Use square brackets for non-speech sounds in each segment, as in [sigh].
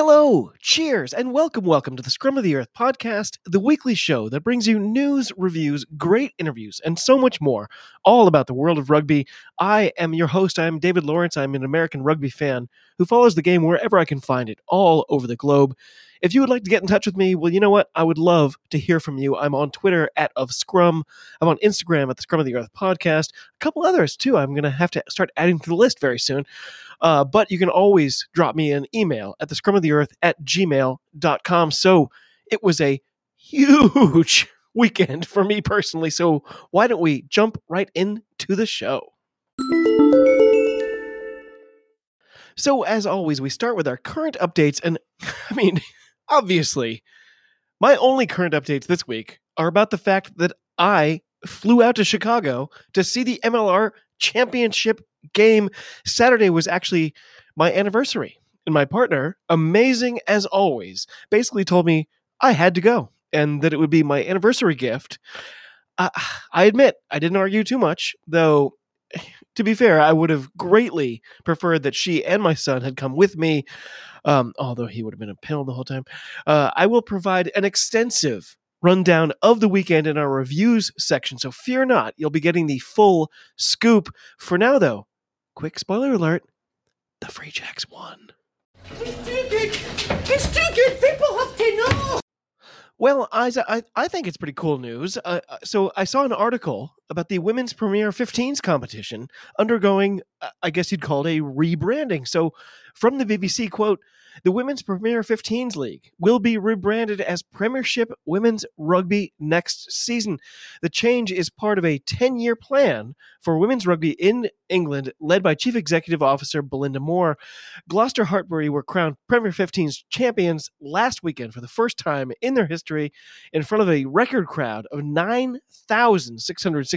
Hello, cheers, and welcome, welcome to the Scrum of the Earth podcast, the weekly show that brings you news, reviews, great interviews, and so much more, all about the world of rugby. I am your host. I am David Lawrence. I'm an American rugby fan who follows the game wherever I can find it, all over the globe. If you would like to get in touch with me, well, you know what? I would love to hear from you. I'm on Twitter at of Scrum. I'm on Instagram at the Scrum of the Earth podcast. A couple others too. I'm going to have to start adding to the list very soon. Uh, but you can always drop me an email at the Scrum of the Earth at gmail.com. So it was a huge [laughs] weekend for me personally. So why don't we jump right into the show? So, as always, we start with our current updates. And [laughs] I mean, obviously, my only current updates this week are about the fact that I flew out to Chicago to see the MLR championship game. Saturday was actually my anniversary. And my partner, amazing as always, basically told me I had to go and that it would be my anniversary gift. Uh, I admit, I didn't argue too much, though [sighs] to be fair, I would have greatly preferred that she and my son had come with me, um, although he would have been a pill the whole time. Uh, I will provide an extensive rundown of the weekend in our reviews section, so fear not, you'll be getting the full scoop. For now, though, quick spoiler alert the Free Jacks won. It's too good. It's too good. People have to know. Well, Isa, I, I think it's pretty cool news. Uh, uh, so I saw an article about the Women's Premier 15s competition undergoing, uh, I guess you'd call it a rebranding. So from the BBC, quote, the Women's Premier 15s League will be rebranded as Premiership Women's Rugby next season. The change is part of a 10 year plan for women's rugby in England, led by Chief Executive Officer Belinda Moore. Gloucester Hartpury were crowned Premier 15s champions last weekend for the first time in their history in front of a record crowd of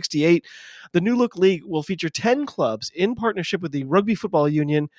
9,668. The New Look League will feature 10 clubs in partnership with the Rugby Football Union.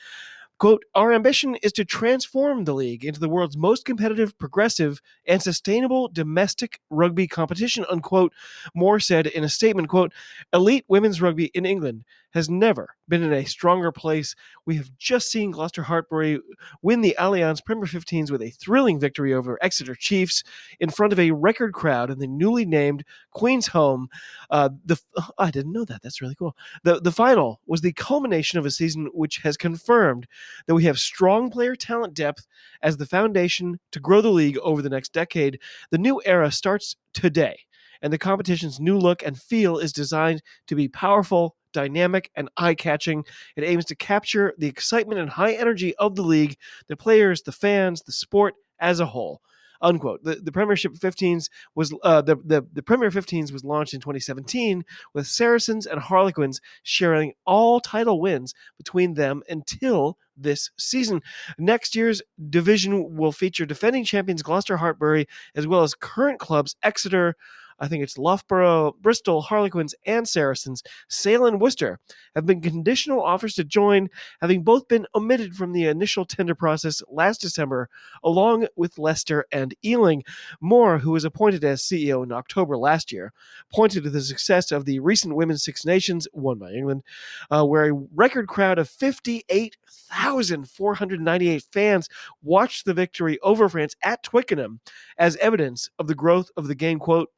Quote, our ambition is to transform the league into the world's most competitive, progressive, and sustainable domestic rugby competition, unquote. Moore said in a statement, quote, elite women's rugby in England has never been in a stronger place. We have just seen Gloucester Hartpury win the Allianz Premier 15s with a thrilling victory over Exeter Chiefs in front of a record crowd in the newly named Queen's Home. Uh, the I didn't know that. That's really cool. The the final was the culmination of a season which has confirmed that we have strong player talent depth as the foundation to grow the league over the next decade. The new era starts today and the competition's new look and feel is designed to be powerful, dynamic, and eye catching. It aims to capture the excitement and high energy of the league, the players, the fans, the sport as a whole. Unquote. The, the Premiership 15s was uh, the, the the Premier 15s was launched in 2017 with Saracens and Harlequins sharing all title wins between them until this season. Next year's division will feature defending champions Gloucester Hartpury as well as current clubs Exeter, I think it's Loughborough, Bristol, Harlequins, and Saracens, Sale and Worcester have been conditional offers to join, having both been omitted from the initial tender process last December, along with Leicester and Ealing. Moore, who was appointed as CEO in October last year, pointed to the success of the recent Women's Six Nations, won by England, uh, where a record crowd of 58,498 fans watched the victory over France at Twickenham as evidence of the growth of the game. Quote,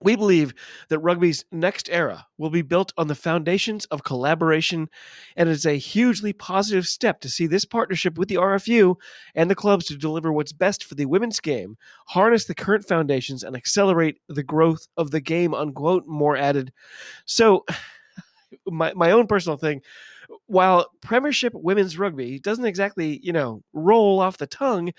we believe that rugby's next era will be built on the foundations of collaboration, and it's a hugely positive step to see this partnership with the RFU and the clubs to deliver what's best for the women's game, harness the current foundations, and accelerate the growth of the game, unquote, Moore added. So, [sighs] my, my own personal thing, while Premiership women's rugby doesn't exactly, you know, roll off the tongue,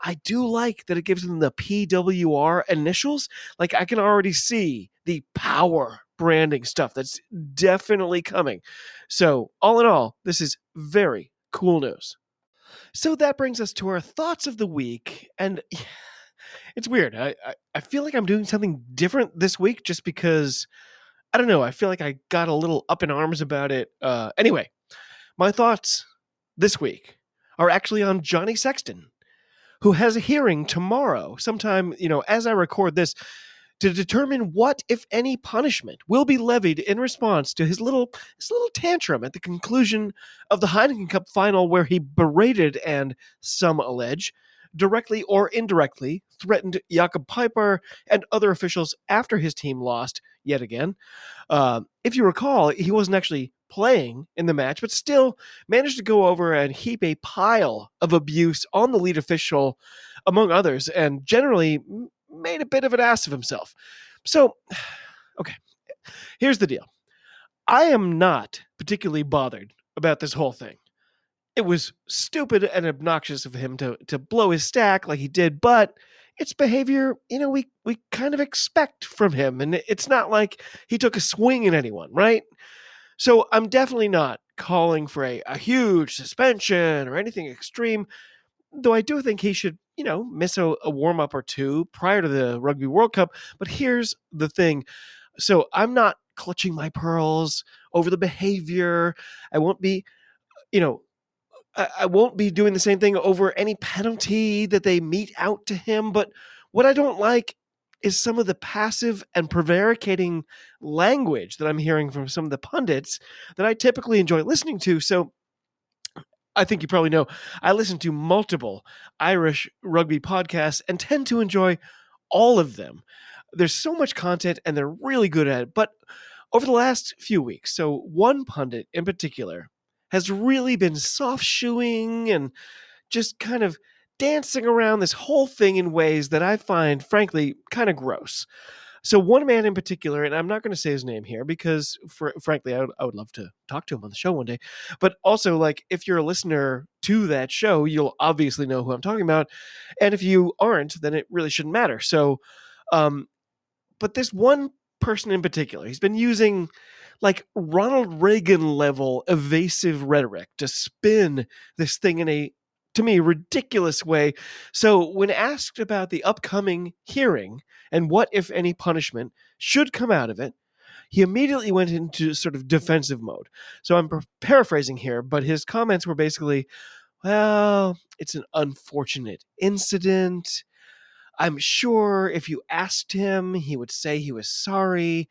I do like that it gives them the PWR initials. Like I can already see the power branding stuff that's definitely coming. So, all in all, this is very cool news. So that brings us to our thoughts of the week. And [sighs] it's weird. I, I I feel like I'm doing something different this week just because I don't know. I feel like I got a little up in arms about it. Uh, anyway, my thoughts this week are actually on Johnny Sexton, who has a hearing tomorrow, sometime you know as I record this, to determine what, if any, punishment will be levied in response to his little his little tantrum at the conclusion of the Heineken Cup final, where he berated and some allege directly or indirectly threatened Jaco Peyper and other officials after his team lost yet again. Uh, if you recall, he wasn't actually playing in the match, but still managed to go over and heap a pile of abuse on the lead official, among others, and generally made a bit of an ass of himself. So, [sighs] okay, here's the deal I am not particularly bothered about this whole thing it was stupid and obnoxious of him to to blow his stack like he did, but it's behavior, you know, we we kind of expect from him and it's not like he took a swing at anyone, right? So I'm definitely not calling for a, a huge suspension or anything extreme, though I do think he should, you know, miss a, a warm up or two prior to the Rugby World Cup. But here's the thing. So I'm not clutching my pearls over the behavior. I won't be, you know, I, won't be doing the same thing over any penalty that they mete out to him. But what I don't like is some of the passive and prevaricating language that I'm hearing from some of the pundits that I typically enjoy listening to. So I think you probably know I listen to multiple Irish rugby podcasts and tend to enjoy all of them. There's so much content and they're really good at it. But over the last few weeks, so one pundit in particular has really been soft shoeing and just kind of dancing around this whole thing in ways that I find, frankly, kind of gross. So, one man in particular, and I'm not going to say his name here because, for, frankly, I would, I would love to talk to him on the show one day. But also, like, if you're a listener to that show, you'll obviously know who I'm talking about. And if you aren't, then it really shouldn't matter. So, um, but this one person in particular, he's been using like Ronald Reagan level evasive rhetoric to spin this thing in a to me ridiculous way. So when asked about the upcoming hearing and what if any punishment should come out of it, he immediately went into sort of defensive mode. So I'm paraphrasing here, but his comments were basically, well, it's an unfortunate incident. I'm sure if you asked him, he would say he was sorry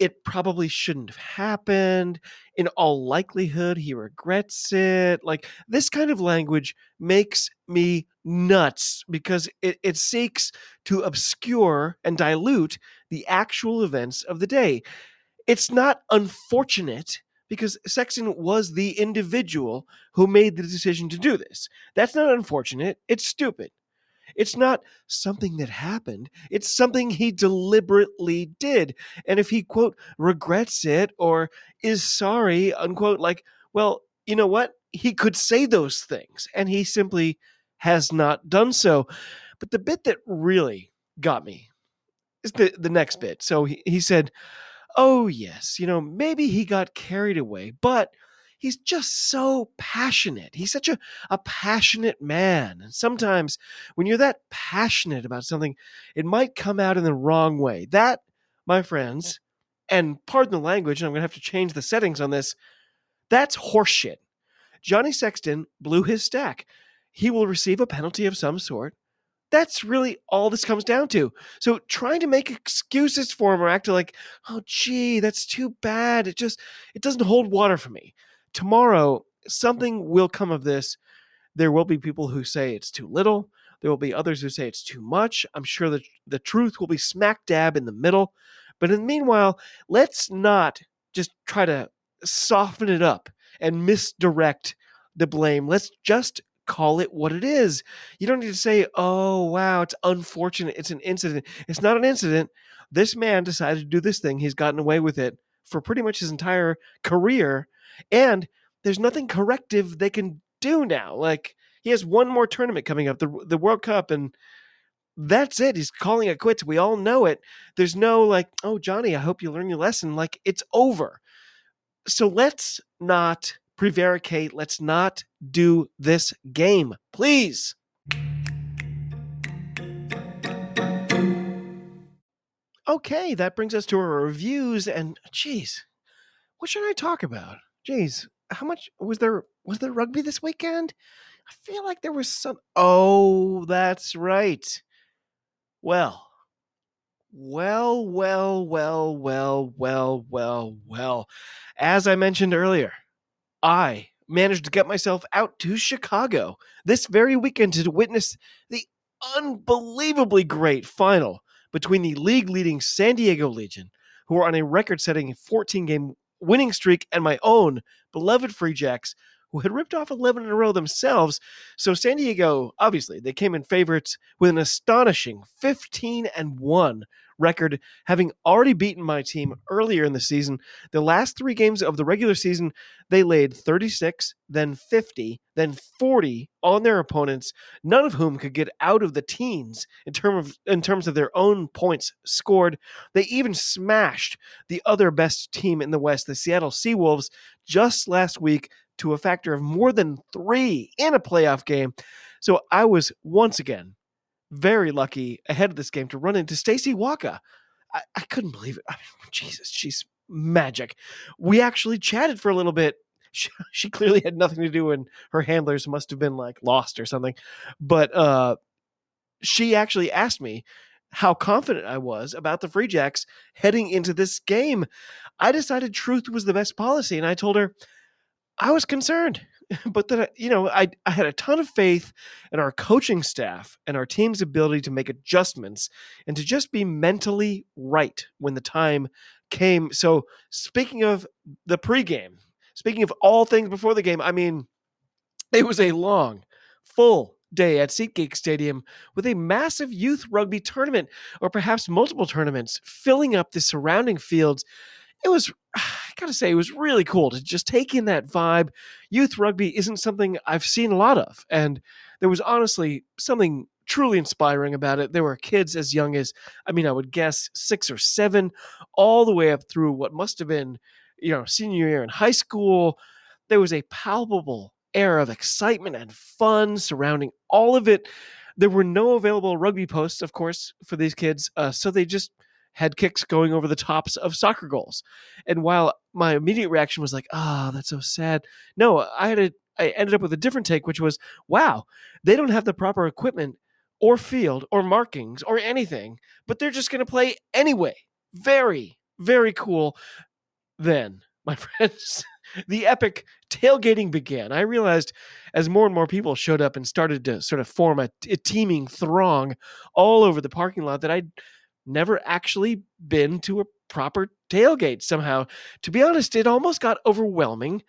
it probably shouldn't have happened. In all likelihood, he regrets it. Like this kind of language makes me nuts because it, it seeks to obscure and dilute the actual events of the day. It's not unfortunate because Sexton was the individual who made the decision to do this. That's not unfortunate. It's stupid. It's not something that happened. It's something he deliberately did. And if he, quote, regrets it or is sorry, unquote, like, well, you know what? He could say those things and he simply has not done so. But the bit that really got me is the, the next bit. So he, he said, Oh, yes, you know, maybe he got carried away, but he's just so passionate. He's such a, a passionate man. And sometimes when you're that passionate about something, it might come out in the wrong way. That, my friends, mm. and pardon the language, and I'm going to have to change the settings on this, that's horseshit. Johnny Sexton blew his stack. He will receive a penalty of some sort. That's really all this comes down to. So trying to make excuses for him or act like, oh gee, that's too bad. It just it doesn't hold water for me tomorrow something will come of this. There will be people who say it's too little. There will be others who say it's too much. I'm sure that the truth will be smack dab in the middle. But in the meanwhile, let's not just try to soften it up and misdirect the blame. Let's just call it what it is. You don't need to say, oh, wow, it's unfortunate. It's an incident. It's not an incident. This man decided to do this thing. He's gotten away with it for pretty much his entire career. And there's nothing corrective they can do now. Like he has one more tournament coming up, the the World Cup, and that's it. He's calling it quits. We all know it. There's no like, oh Johnny, I hope you learn your lesson. Like it's over. So let's not prevaricate. Let's not do this game, please. Okay, that brings us to our reviews. And geez, what should I talk about? Geez, how much was there? Was there rugby this weekend? I feel like there was some. Oh, that's right. Well, well, well, well, well, well, well, well. As I mentioned earlier, I managed to get myself out to Chicago this very weekend to witness the unbelievably great final between the league leading San Diego Legion, who are on a record setting 14 game winning streak, and my own beloved Free Jacks, who had ripped off 11 in a row themselves. So San Diego, obviously, they came in favorites with an astonishing 15 and 1 record, having already beaten my team earlier in the season. The last three games of the regular season, they laid 36, then 50, then 40 on their opponents, none of whom could get out of the teens in, term of, in terms of their own points scored. They even smashed the other best team in the West, the Seattle Seawolves, just last week to a factor of more than three in a playoff game. So I was once again very lucky ahead of this game to run into Stacy Waka. I, I couldn't believe it. I mean, Jesus, she's magic. We actually chatted for a little bit. [laughs] She, she, clearly had nothing to do, and her handlers must have been like lost or something. But uh, she actually asked me how confident I was about the Free Jacks heading into this game. I decided truth was the best policy, and I told her I was concerned. [laughs] but that uh, you know I, I had a ton of faith in our coaching staff and our team's ability to make adjustments and to just be mentally right when the time came so speaking of the pregame speaking of all things before the game i mean it was a long full day at SeatGeek Stadium with a massive youth rugby tournament, or perhaps multiple tournaments, filling up the surrounding fields it was [sighs] gotta say it was really cool to just take in that vibe. Youth rugby isn't something I've seen a lot of, and there was honestly something truly inspiring about it. There were kids as young as I mean I would guess six or seven, all the way up through what must have been you know senior year in high school. There was a palpable air of excitement and fun surrounding all of it. There were no available rugby posts, of course, for these kids, uh, so they just head kicks going over the tops of soccer goals. And while my immediate reaction was like, "Ah, oh, that's so sad," no, I had a I ended up with a different take, which was, "Wow, they don't have the proper equipment or field or markings or anything, but they're just going to play anyway." Very, very cool. Then, my [laughs] friends, the epic tailgating began. I realized as more and more people showed up and started to sort of form a, a teeming throng all over the parking lot that I never actually been to a proper tailgate somehow. To be honest, it almost got overwhelming.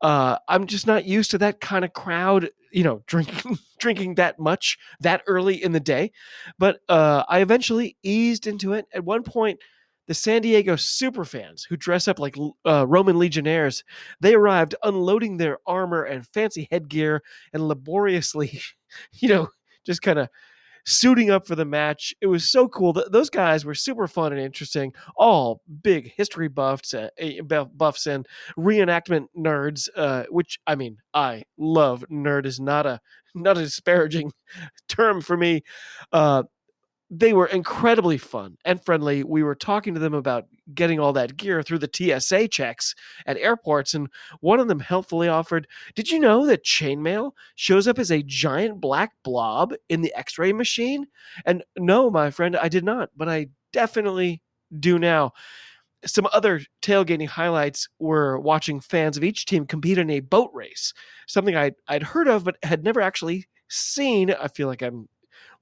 Uh, I'm just not used to that kind of crowd, you know, [laughs] drinking drinking that much that early in the day. But uh, I eventually eased into it. At one point, the San Diego superfans who dress up like uh, Roman legionnaires, they arrived unloading their armor and fancy headgear and laboriously, [laughs] you know, just kind of suiting up for the match. It was so cool. those guys were super fun and interesting. All big history buffs, uh, buffs and reenactment nerds. Uh, which I mean, I love. Nerd is not a [laughs] not a disparaging [laughs] term for me. Uh, they were incredibly fun and friendly. We were talking to them about getting all that gear through the TSA checks at airports, and one of them helpfully offered, Did you know that chainmail shows up as a giant black blob in the x ray machine? And no, my friend, I did not, but I definitely do now. Some other tailgating highlights were watching fans of each team compete in a boat race, something I'd, I'd heard of but had never actually seen. I feel like I'm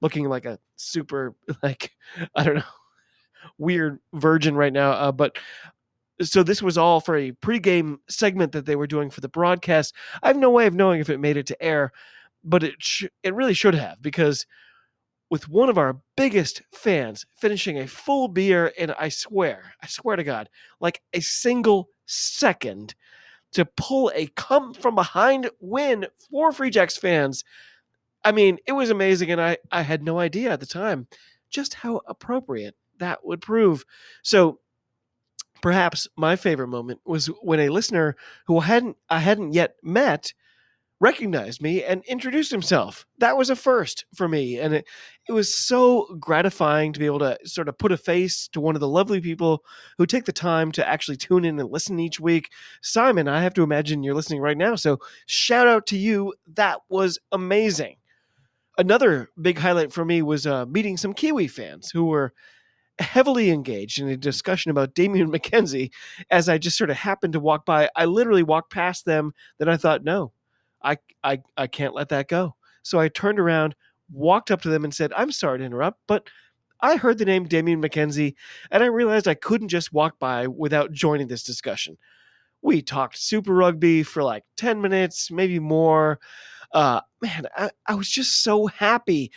looking like a super [laughs] like I don't know weird virgin right now. Uh, but so this was all for a pregame segment that they were doing for the broadcast. I have no way of knowing if it made it to air, but it sh- it really should have because with one of our biggest fans finishing a full beer and I swear, I swear to God, like a single second to pull a come from behind win for Free Jacks fans I mean, it was amazing, and I, I had no idea at the time just how appropriate that would prove. So perhaps my favorite moment was when a listener who hadn't I hadn't yet met recognized me and introduced himself. That was a first for me. And it, it was so gratifying to be able to sort of put a face to one of the lovely people who take the time to actually tune in and listen each week. Simon, I have to imagine you're listening right now. So shout out to you. That was amazing. Another big highlight for me was uh, meeting some Kiwi fans who were heavily engaged in a discussion about Damian [laughs] McKenzie as I just sort of happened to walk by. I literally walked past them, then I thought, no, I, I, I can't let that go. So I turned around, walked up to them, and said, I'm sorry to interrupt, but I heard the name Damian McKenzie, and I realized I couldn't just walk by without joining this discussion. We talked Super Rugby for like 10 minutes, maybe more. Uh, man, I, I was just so happy.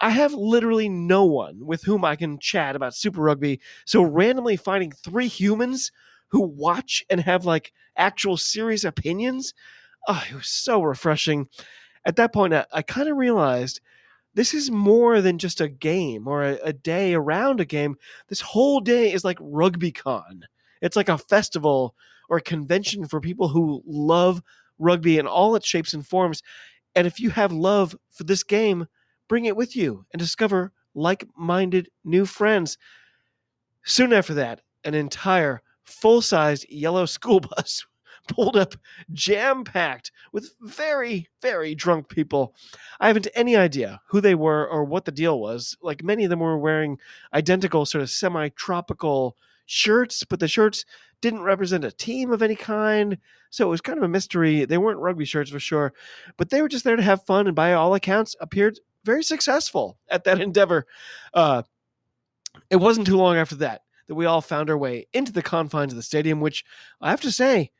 I have literally no one with whom I can chat about Super Rugby. So randomly finding three humans who watch and have like actual serious opinions oh, it was so refreshing. At that point, I, I kind of realized this is more than just a game or a, a, day around a game. This whole day is like RugbyCon. It's like a festival or a convention for people who love rugby in all its shapes and forms. And if you have love for this game, bring it with you and discover like minded new friends. Soon after that, an entire full sized yellow [laughs] school bus pulled up jam packed with very, very drunk people. I haven't any idea who they were or what the deal was. Like many of them were wearing identical, sort of semi tropical shirts, but the shirts didn't represent a team of any kind. So it was kind of a mystery. They weren't rugby shirts for sure, but they were just there to have fun and by all accounts appeared very successful at that [laughs] endeavor. Uh, it wasn't too long after that that we all found our way into the confines of the stadium, which I have to say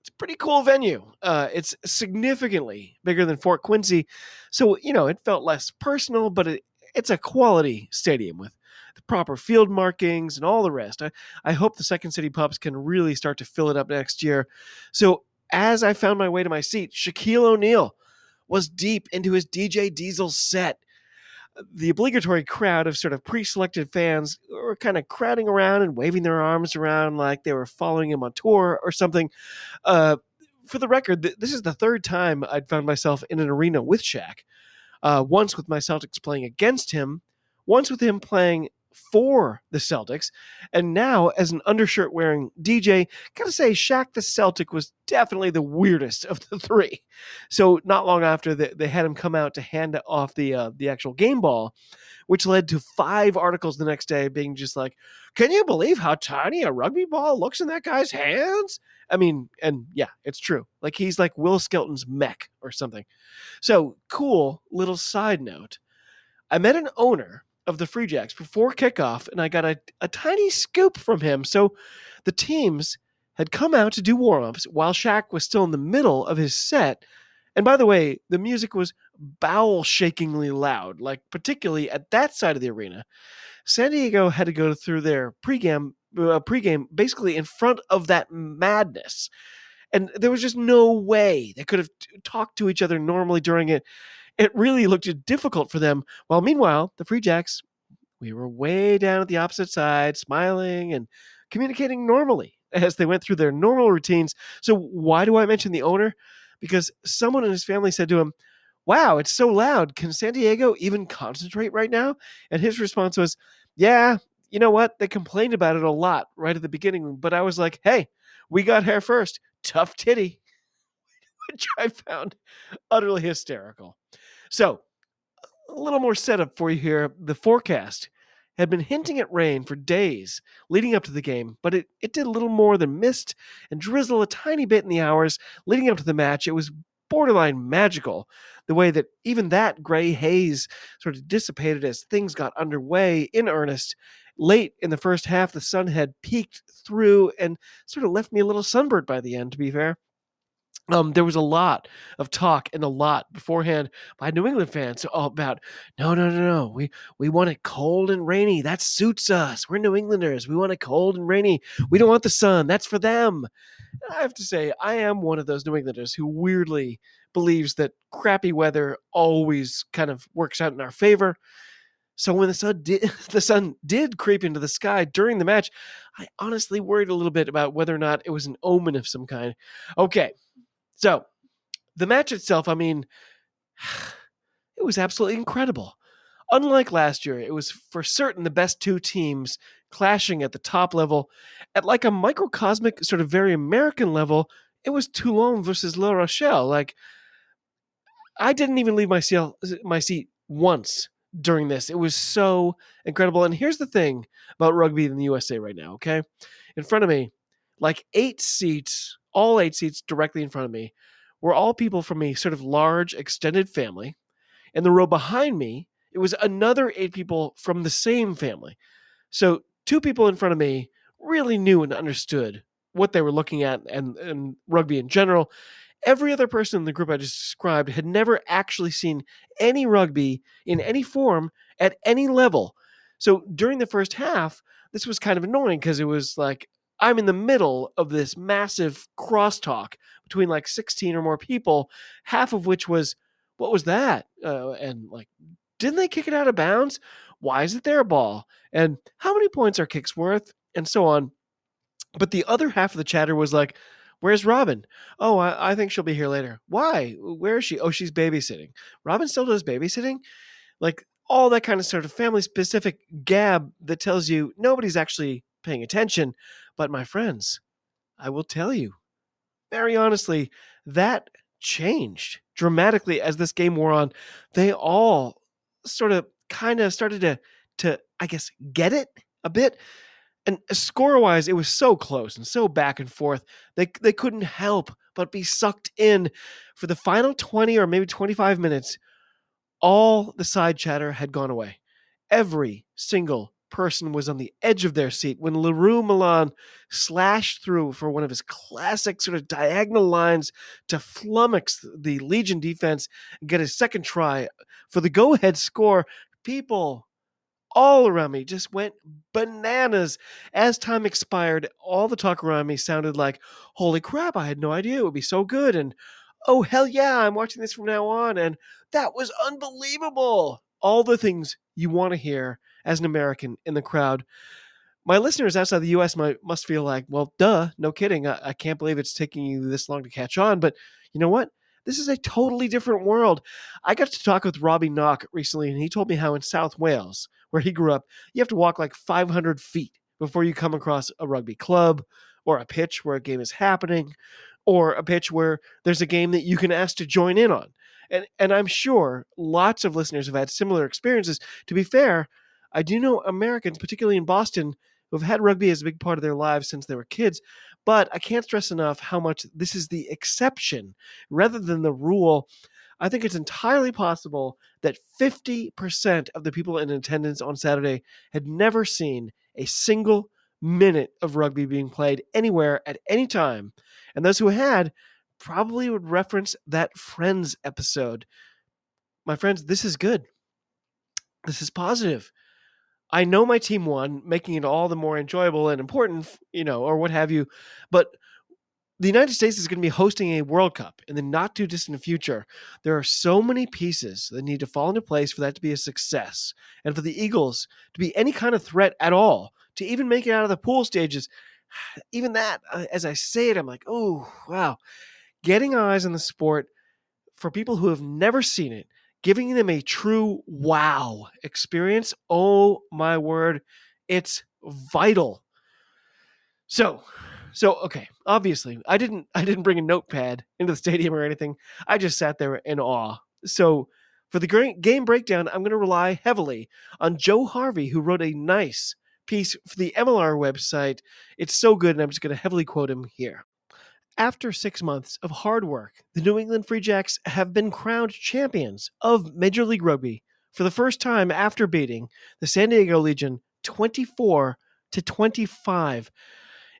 it's a pretty cool venue. Uh, it's significantly bigger than Fort Quincy, so you know it felt less personal, but it, it's a quality stadium with proper field markings and all the rest. I, I hope the Second City Pups can really start to fill it up next year. So as I found my way to my seat, Shaquille O'Neal was deep into his DJ Diesel set the obligatory crowd of sort of pre-selected fans were kind of crowding around and waving their arms around like they were following him on tour or something. Uh, for the record, th- this is the third time I'd found myself in an arena with Shaq. Uh, once with my Celtics playing against him, once with him playing for the Celtics. And now, as an undershirt wearing DJ, gotta say, Shaq the Celtic was definitely the weirdest of the three. So, not long after, they, they had him come out to hand off the uh, the actual game ball, which led to five articles the next day being just like, "Can you believe how tiny a rugby ball looks in that guy's hands?" I mean, and yeah, it's true. Like he's like Will Skelton's mech or something. So, cool little side note. I met an owner of the Free Jacks before kickoff, and I got a, a tiny scoop from him. So the teams had come out to do warm ups while Shaq was still in the middle of his set. And by the way, the music was bowel shakingly loud, like particularly at that side of the arena. San Diego had to go through their pregame, uh, pregame basically in front of that madness. And there was just no way they could have t- talked to each other normally during it it really looked difficult for them. While meanwhile, the Free Jacks, we were way down at the opposite side, smiling and communicating normally [laughs] as they went through their normal routines. So, why do I mention the owner? Because someone in his family said to him, Wow, it's so loud. Can San Diego even concentrate right now? And his response was, Yeah, you know what? They complained about it a lot right at the beginning, but I was like, Hey, we got hair first. Tough titty. Which I found utterly hysterical. So, a little more setup for you here. The forecast had been hinting at rain for days leading up to the game, but it, it did a little more than mist and drizzle a tiny bit in the hours leading up to the match. It was borderline magical the way that even that gray haze sort of dissipated as things got underway in earnest. Late in the first half, the sun had peeked through and sort of left me a little sunburned by the end, to be fair um, there was a lot of talk and a lot beforehand by New England fans about no, no, no, no. We we want it cold and rainy. That suits us. We're New Englanders. We want it cold and rainy. We don't want the sun. That's for them. And I have to say, I am one of those New Englanders who weirdly believes that crappy weather always kind of works out in our favor. So when the sun did [laughs] the sun did creep into the sky during the match, I honestly worried a little bit about whether or not it was an omen of some kind. Okay, so the match itself, I mean, [sighs] it was absolutely incredible. Unlike last year, it was for certain the best two teams clashing at the top level. At like a microcosmic, sort of very American level, it was Toulon versus La Rochelle. Like, I didn't even leave my seat, my seat once during this. It was so incredible. And here's the thing about rugby in the USA right now, okay? In front of me, like eight seats, all eight seats directly in front of me, were all people from a sort of large extended family. And the row behind me, it was another eight people from the same family. So two people in front of me really knew and understood what they were looking at and, and rugby in general. Every other person in the group I just described had never actually seen any rugby in any form at any level. So during the first half, this was kind of annoying because it was like I'm in the middle of this massive crosstalk between like 16 or more people, half of which was, what was that? Uh, and like, didn't they kick it out of bounds? Why is it their ball? And how many points are kicks worth? And so on. But the other half of the chatter was like, Where's Robin? Oh, I, I, think she'll be here later. Why? Where is she? Oh, she's babysitting. Robin still does babysitting? Like all that kind of sort of family specific gab that tells you nobody's actually paying attention. But my friends, I will tell you, very honestly, that changed dramatically as this game wore on. They all sort of kind of started to to I guess get it a bit. And score wise, it was so close and so back and forth. They they couldn't help but be sucked in for the final 20 or maybe 25 minutes. All the side chatter had gone away. Every single person was on the edge of their seat when Le Roux Malan slashed through for one of his classic sort of diagonal lines to flummox the Legion defense and get his second try for the go ahead score. People all around me just went bananas. As time expired, all the talk around me sounded like, Holy crap, I had no idea it would be so good. And oh, hell yeah, I'm watching this from now on. And that was unbelievable. All the things you want to hear as an American in the crowd. My listeners outside the US might, must feel like, well, duh, no kidding. I, I can't believe it's taking you this long to catch on. But you know what? This is a totally different world. I got to talk with Robbie Knock recently, and he told me how in South Wales, where he grew up, you have to walk like 500 feet before you come across a rugby club or a pitch where a game is happening or a pitch where there's a game that you can ask to join in on. And, and I'm sure lots of listeners have had similar experiences. To be fair, I do know Americans, particularly in Boston, who've had rugby as a big part of their lives since they were kids. But I can't stress enough how much this is the exception rather than the rule. I think it's entirely possible that 50% of the people in attendance on Saturday had never seen a single minute of rugby being played anywhere at any time. And those who had probably would reference that Friends episode. My friends, this is good. This is positive. I know my team won, making it all the more enjoyable and important, you know, or what have you. But the United States is going to be hosting a World Cup in the not too distant future. There are so many pieces that need to fall into place for that to be a success. And for the Eagles to be any kind of threat at all, to even make it out of the pool stages, [sighs] even that, uh, as I say it, I'm like, oh, wow. Getting eyes on the sport for people who have never seen it giving them a true wow experience. Oh my word, it's vital. So, so okay, obviously, I didn't I didn't bring a notepad into the stadium or anything. I just sat there in awe. So, for the game breakdown, I'm going to rely heavily on Joe Harvey, who wrote a nice piece for the MLR website. It's so good, and I'm just going to heavily quote him here. After six months of hard work, the New England Free Jacks have been crowned champions of Major League Rugby for the first time after beating the San Diego Legion 24 to 25.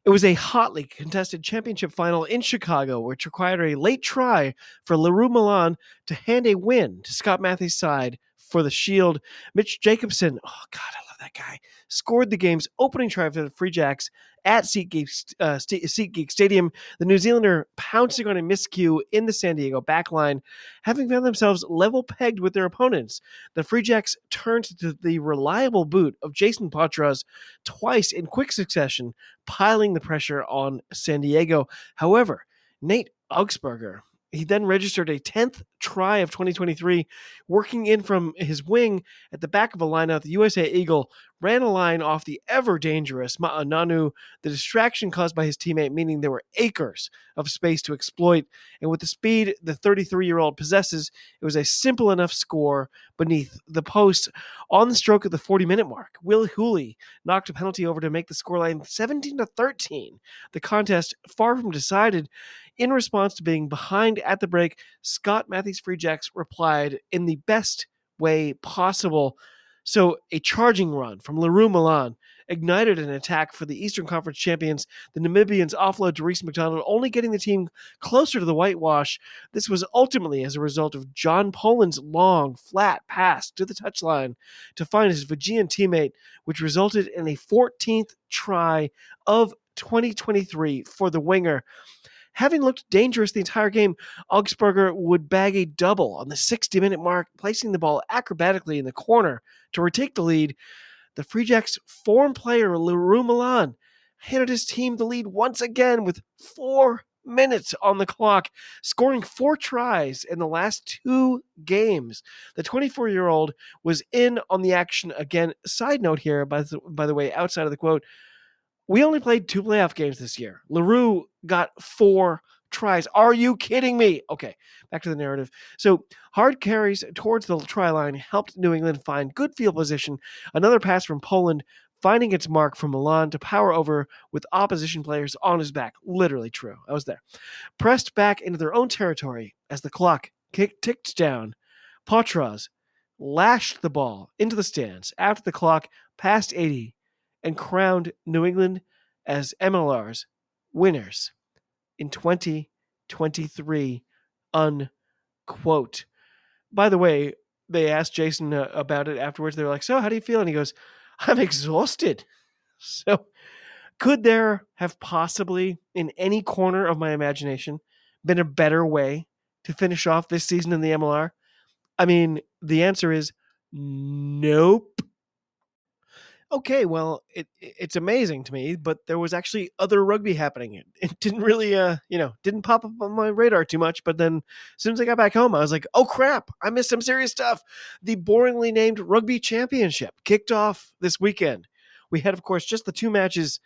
It was a hotly contested championship final in Chicago, which required a late try for Le Roux Malan to hand a win to Scott Mathie's side for the Shield. Mitch Jacobson, oh God, I love that guy, scored the game's opening try for the Free Jacks at SeatGeek, uh, Stadium. The New Zealander pouncing on a miscue in the San Diego backline, having found themselves level pegged with their opponents. The Free Jacks turned to the reliable boot of Jayson Potroz twice in quick succession, piling the pressure on San Diego. However, Nate Augspurger He then registered a 10th try of 2023, working in from his wing at the back of a lineout. The USA Eagle ran a line off the ever dangerous Ma'ananu, uh, the distraction caused by his teammate, meaning there were acres of space to exploit. And with the speed the 33 year old possesses, it was a simple enough score beneath the post. On the stroke of the 40 minute mark, Will Hooley knocked a penalty over to make the scoreline 17 to 13. The contest far from decided. In response to being behind at the break, Scott Mathie's Free Jacks replied in the best way possible. So, a charging run from Le Roux Malan ignited an attack for the Eastern Conference champions. The Namibians offload to Reese McDonald, only getting the team closer to the whitewash. This was ultimately as a result of John Poland's long, flat pass to the touchline to find his Fijian teammate, which resulted in a 14th try of 2023 for the winger. Having looked dangerous the entire game, Augspurger would bag a double on the 60 minute mark, placing the ball acrobatically in the corner to retake the lead. The Free Jacks' form player, Le Roux Malan, handed his team the lead once again with four minutes on the clock, scoring four tries in the last two games. The 24 year old was in on the action again. Side note here, by the, by the way, outside of the quote, we only played two playoff games this year. Le Roux got four tries. Are you kidding me? Okay, back to the narrative. So hard carries towards the try line helped New England find good field position. Another pass from Poland finding its mark from Malan to power over with opposition players on his back. Literally true. I was there. Pressed back into their own territory as the clock ticked down. Potroz lashed the ball into the stands after the clock passed 80 and crowned New England as MLR's winners in 2023. Unquote. By the way, they asked Jason uh, about it afterwards. They were like, So, how do you feel? And he goes, I'm exhausted. [laughs] So, could there have possibly, in any corner of my imagination, been a better way to finish off this season in the MLR? I mean, the answer is nope. Okay, well, it it's amazing to me, but there was actually other rugby happening. It, it [laughs] didn't really, uh, you know, didn't pop up on my radar too much. But then, as soon as I got back home, I was like, "Oh crap! I missed some serious stuff." The boringly named Rugby Championship kicked off this weekend. We had, of course, just the two matches.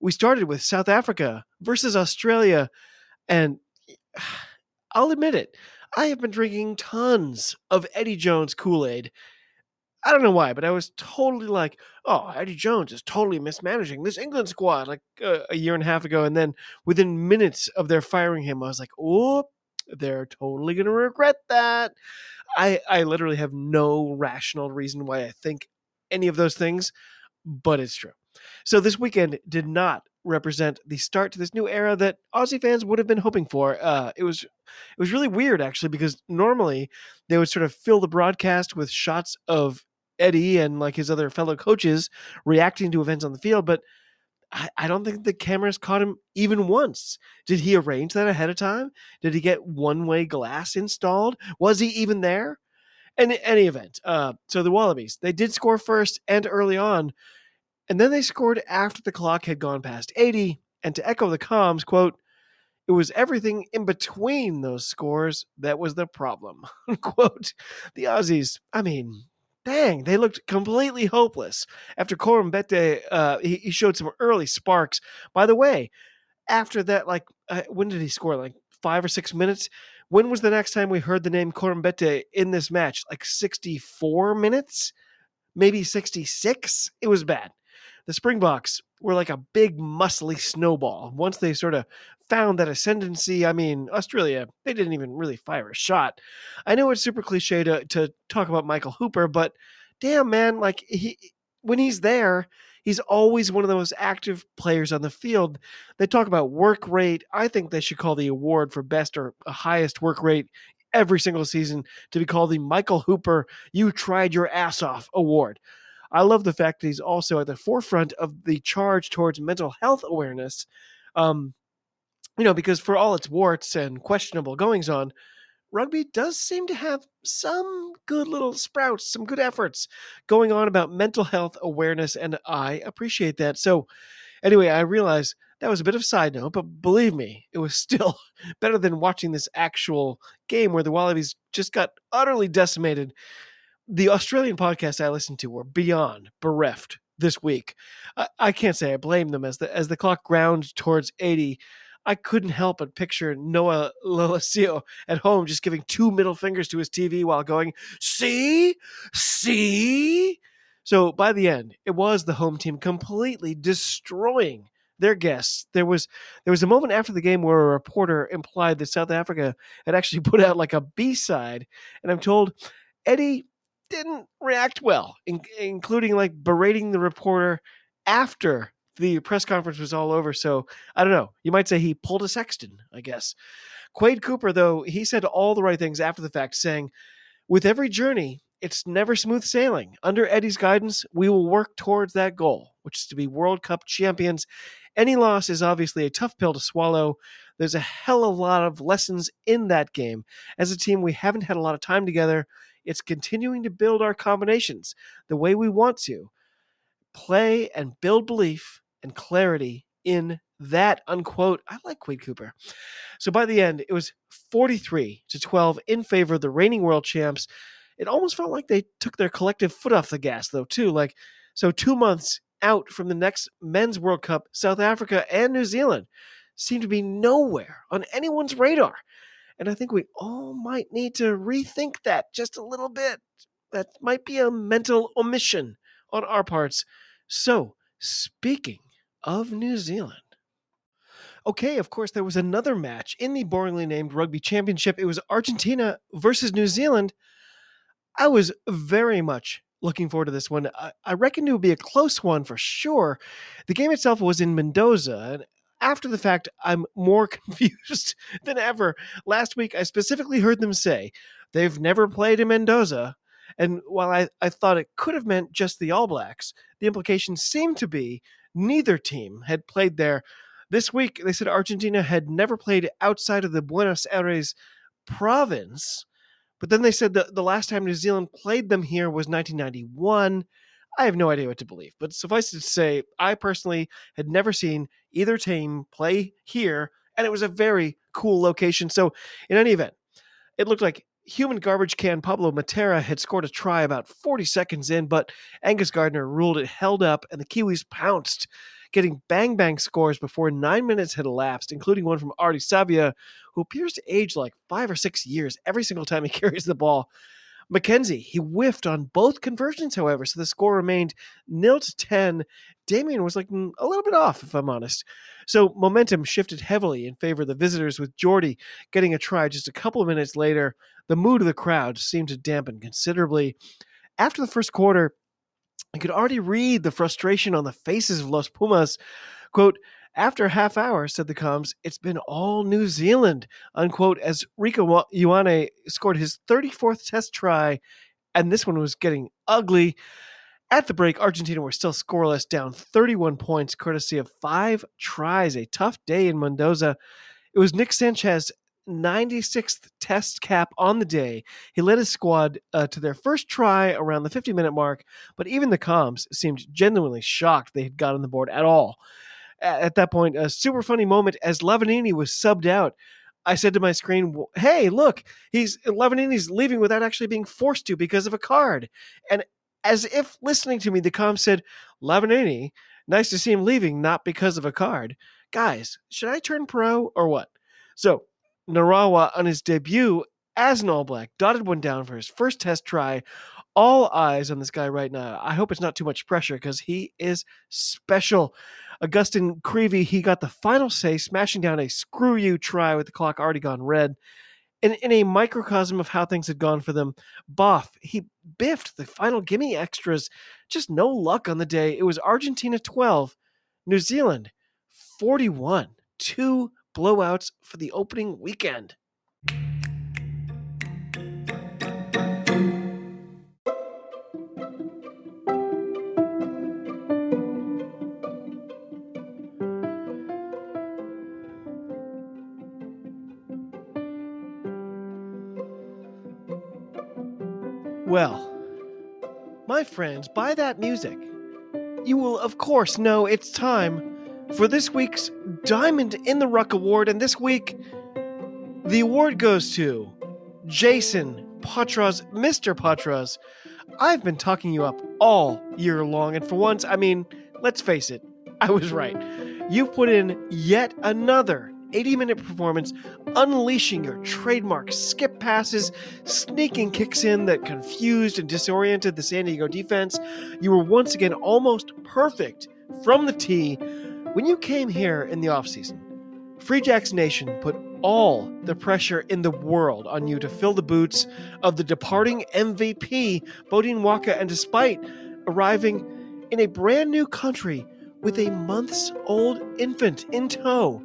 We started with South Africa versus Australia, and [sighs] I'll admit it, I have been drinking tons of Eddie Jones Kool Aid I don't know why, but I was totally like, oh, Eddie Jones is totally mismanaging this England squad like uh, a year and a half ago. And then within minutes of their firing him, I was like, oh, they're totally going to regret that. I, I literally have no rational reason why I think any of those things, but it's true. So this weekend did not represent the start to this new era that Aussie fans would have been hoping for. Uh, it was it was really weird actually because normally they would sort of fill the broadcast with shots of Eddie and like his other fellow coaches reacting to events on the field, but I, I don't think the cameras caught him even once. Did he arrange that ahead of time? Did he get one way glass installed? Was he even there? In any event, uh, so the Wallabies, they did score first and early on, and then they scored after the clock had gone past 80. And to echo the comms, quote, it was everything in between those scores that was the problem. [laughs] Quote, the Aussies, I mean, dang, they looked completely hopeless. After Koroibete, uh, he, he, showed some early sparks. By the way, after that, like, uh, when did he score? Like five or six minutes? When was the next time we heard the name Koroibete in this match? Like 64 minutes? Maybe 66? It was bad. The Springboks were like a big, muscly snowball. Once they sort of found that ascendancy, I mean, Australia, they didn't even really fire a shot. I know it's super cliche to, to talk about Michael Hooper, but damn, man, like he when he's there, he's always one of the most active players on the field. They talk about work rate. I think they should call the award for best or uh, highest work rate every single season to be called the Michael Hooper You Tried Your Ass Off Award. I love the fact that he's also at the forefront of the charge towards mental health awareness. Um, you know, because for all its warts and questionable goings on, rugby does seem to have some good little sprouts, some good efforts going on about mental health awareness, and I appreciate that. So, anyway, I realize That was a bit of a side note, but believe me, it was [laughs] still better than watching this actual game where the Wallabies just got utterly decimated. The Australian podcasts I listened to were beyond bereft this week. I, I can't say I blame them as the as the clock ground towards 80. I couldn't help but picture Noah Lolesio at home just giving two middle fingers to his TV while going, "See, see." So by the end, it was the home team completely destroying their guests. There was there was a moment after the game where a reporter implied that South Africa had actually [laughs] put out like a B side, and I'm told Eddie didn't react well, in, including like berating the reporter after the press conference was all over. So I don't know. You might say he pulled a Sexton, I guess. Quade Cooper, though, he said all the right things after the fact, saying, with every journey, it's never smooth sailing. Under Eddie's guidance, we will work towards that goal, which is to be World Cup champions. Any loss is obviously a tough pill to swallow. There's a hell of a lot of lessons in that game. As a team, we haven't had a lot of time together. It's continuing to build our combinations the way we want to. Play and build belief and clarity in that unquote. I like Quade Cooper. So by the end, it was 43 to 12 in favor of the reigning world champs. It almost felt like they took their collective foot off the gas, though, too. Like, so two months out from the next men's World Cup, South Africa and New Zealand seem to be nowhere on anyone's radar. And I think we all might need to rethink that just a little bit. That might be a mental omission on our parts. So, speaking of New Zealand, okay, of course, there was another match in the boringly named Rugby Championship. It was Argentina versus New Zealand. I was very much looking forward to this one. I, I reckon it would be a close one for sure. The game itself was in Mendoza, after the fact, I'm more [laughs] confused than ever. Last week, I specifically heard them say they've never played in Mendoza. And while I, I thought it could have meant just the All Blacks, the implication seemed to be neither team had played there. This week, they said Argentina had never played outside of the Buenos Aires province. But then they said that the last time New Zealand played them here was 1991. I have no idea what to believe, but suffice it to say, I personally had never seen either team play here, and it was a very cool location. So, in any event, it looked like human garbage can Pablo Matera had scored a try about 40 seconds in, but Angus Gardner ruled it held up, and the Kiwis pounced, getting bang bang scores before nine minutes had elapsed, including one from Ardie Savea, who appears to age like five or six years every single time he [laughs] carries the ball. McKenzie, he whiffed on both conversions, however, so the score remained nil to 10. Damian was like mm, a little bit off, if I'm honest. So momentum shifted heavily in favor of the visitors, with Jordie getting a try just a couple of minutes later. The mood of the crowd seemed to dampen considerably. After the first quarter, I could already read the frustration on the faces of Los Pumas. Quote, after a half hour, said the comms, it's been all New Zealand, unquote, as Rieko Ioane scored his 34th test try, and this one was getting ugly. At the break, Argentina were still scoreless, down 31 points, courtesy of five tries. A tough day in Mendoza. It was Nick Sanchez 96th test cap on the day. He led his squad uh, to their first try around the 50 minute mark, but even the comms seemed genuinely shocked they had got on the board at all at that point, a super funny moment as Lavanini was subbed out. I said to my screen, "Hey, look, he's Lavanini's leaving without actually being forced to because of a card." And as if listening to me, the com said, "Lavanini, nice to see him leaving, not because of a card." Guys, should I turn pro or what? So Narawa on his debut as an All Black dotted one down for his first test try all eyes on this guy right now. I hope it's not too much pressure because he is special. Augustin Creevy, he got the final say, smashing down a screw you try with the clock already gone red. In, in a microcosm of how things had gone for them, Boff, he biffed the final gimme extras. Just no luck on the day. It was Argentina 12, New Zealand 41. Two blowouts for the opening weekend. Well, my friends, by that music, you will of course know it's time for this week's Diamond in the Ruck Award. And this week, the award goes to Jayson Potroz, Mr. Potroz. I've been talking you up all year long, and for once, I mean, let's face it, I was right. You put in yet another 80 minute performance, unleashing your trademark skip passes, sneaking kicks in that confused and disoriented the San Diego defense. You were once again almost perfect from the tee when you came here in the offseason. Free Jacks Nation put all the pressure in the world on you to fill the boots of the departing MVP, Beaudein Waaka, and despite arriving in a brand new country with a months old infant in tow,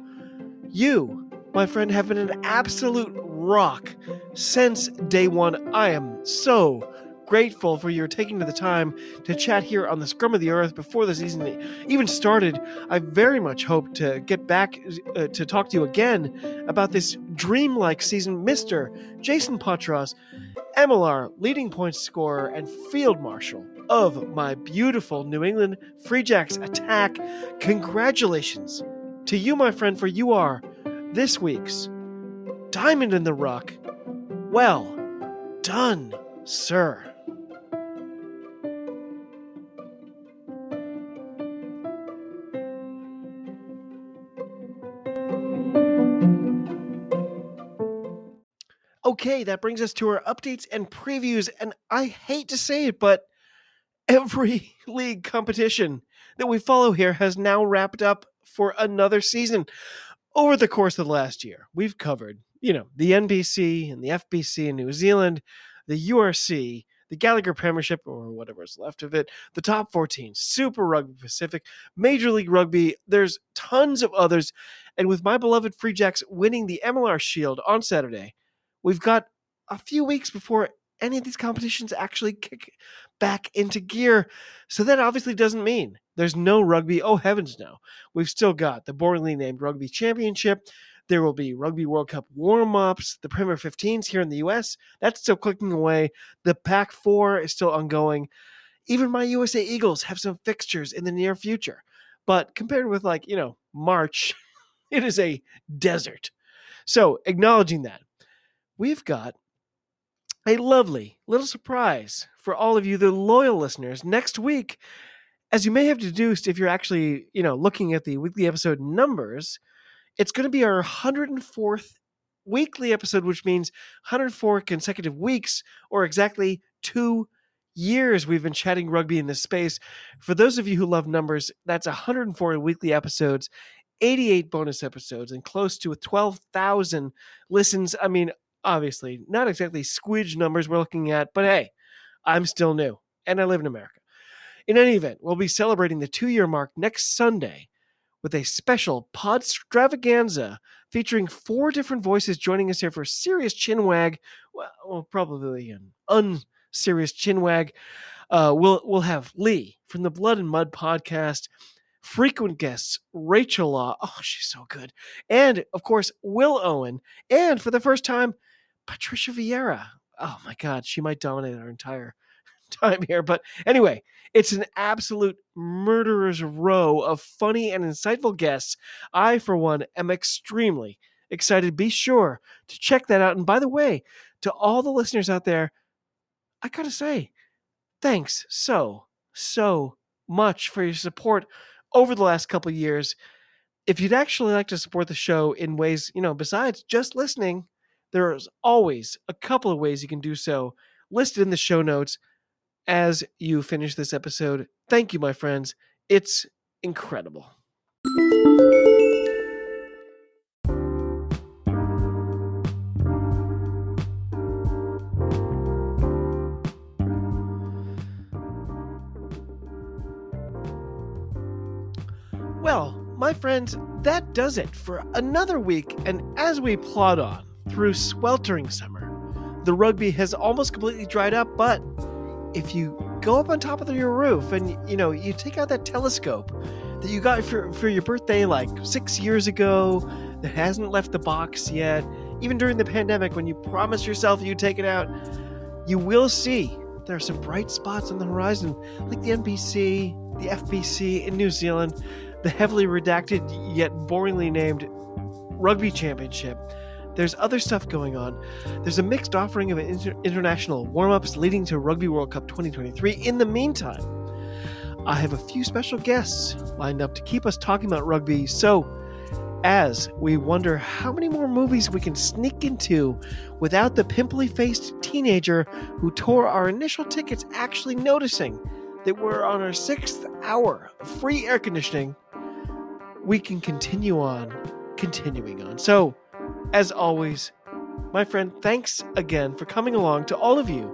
you, my friend, have been an absolute rock since day one. I am so grateful for your taking the time to chat here on the Scrum of the Earth before the season even started. I very much hope to get back uh, to talk to you again about this dreamlike season. Mr. Jayson Potroz, MLR leading points scorer and field marshal of my beautiful New England Free Jacks attack. Congratulations to you, my friend, for you are this week's Diamond in the Ruck. Well done, sir. Okay, that brings us to our updates and previews. And I hate to say it, but every [laughs] league competition that we follow here has now wrapped up for another season. Over the course of the last year, we've covered, you know, the NPC and the FPC in New Zealand, the URC, the Gallagher Premiership, or whatever's left of it, the top 14, Super Rugby Pacific, Major League Rugby. There's tons of others. And with my beloved Free Jacks winning the MLR Shield on Saturday, we've got a few weeks before any of these competitions actually kick back into gear. So that obviously doesn't mean there's no rugby. Oh, heavens, no. We've still got the boringly named Rugby Championship. There will be Rugby World Cup warm ups, the Premier 15s here in the US. That's still clicking away. The Pac 4 is still ongoing. Even my USA Eagles have some fixtures in the near future. But compared with, like, you know, March, [laughs] it is a desert. So, acknowledging that, we've got a lovely little surprise for all of you, the loyal listeners. Next week, as you may have deduced if you're actually, you know, looking at the weekly episode numbers, it's going to be our 104th weekly episode, which means 104 consecutive weeks, or exactly two years we've been chatting rugby in this space. For those of you who love numbers, that's 104 weekly episodes, 88 bonus episodes, and close to 12,000 listens. I mean, obviously, not exactly squidge numbers we're looking at, but hey, I'm still new and I live in America. In any event, we'll be celebrating the two year mark next Sunday with a special pod extravaganza featuring four different voices joining us here for a serious chinwag. Well, probably an unserious chinwag. Uh, we'll we'll have Lee from the Blood and Mud podcast, frequent guests Rachel Law. Oh, she's so good, and of course Will Owen, and for the first time, Patricia Vieira. Oh my God, she might dominate our entire [laughs] time here. But anyway, it's an absolute murderer's row of funny and insightful guests. I, for one, am extremely excited. Be sure to check that out. And by the way, to all the listeners out there, I gotta say, thanks so, so much for your support over the last couple years. If you'd actually like to support the show in ways, you know, besides just listening, there's always a couple of ways you can do so listed in the show notes as you finish this episode. Thank you, my friends. It's incredible. Well, my friends, that does it for another week. And as we plod on through sweltering summer, the rugby has almost completely dried up, but if you go up on top of your roof and you know you take out that telescope that you got for, for your birthday like six years ago that hasn't left the box yet even during the pandemic when you promised yourself you'd take it out you will see there are some bright spots on the horizon like the NPC the FPC in new zealand the heavily redacted yet boringly named Rugby Championship. There's other stuff going on. There's a mixed offering of inter- international warm ups leading to Rugby World Cup 2023. In the meantime, I have a few special guests lined up to keep us talking about rugby. So, as we wonder how many more movies we can sneak into without the pimply faced teenager who tore our initial tickets actually noticing that we're on our sixth hour of free air conditioning, we can continue on, continuing on. So, as always, my friend, thanks again for coming along to all of you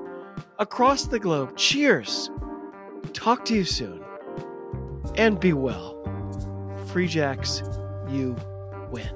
across the globe. Cheers. Talk to you soon. And be well. Free Jacks, you win.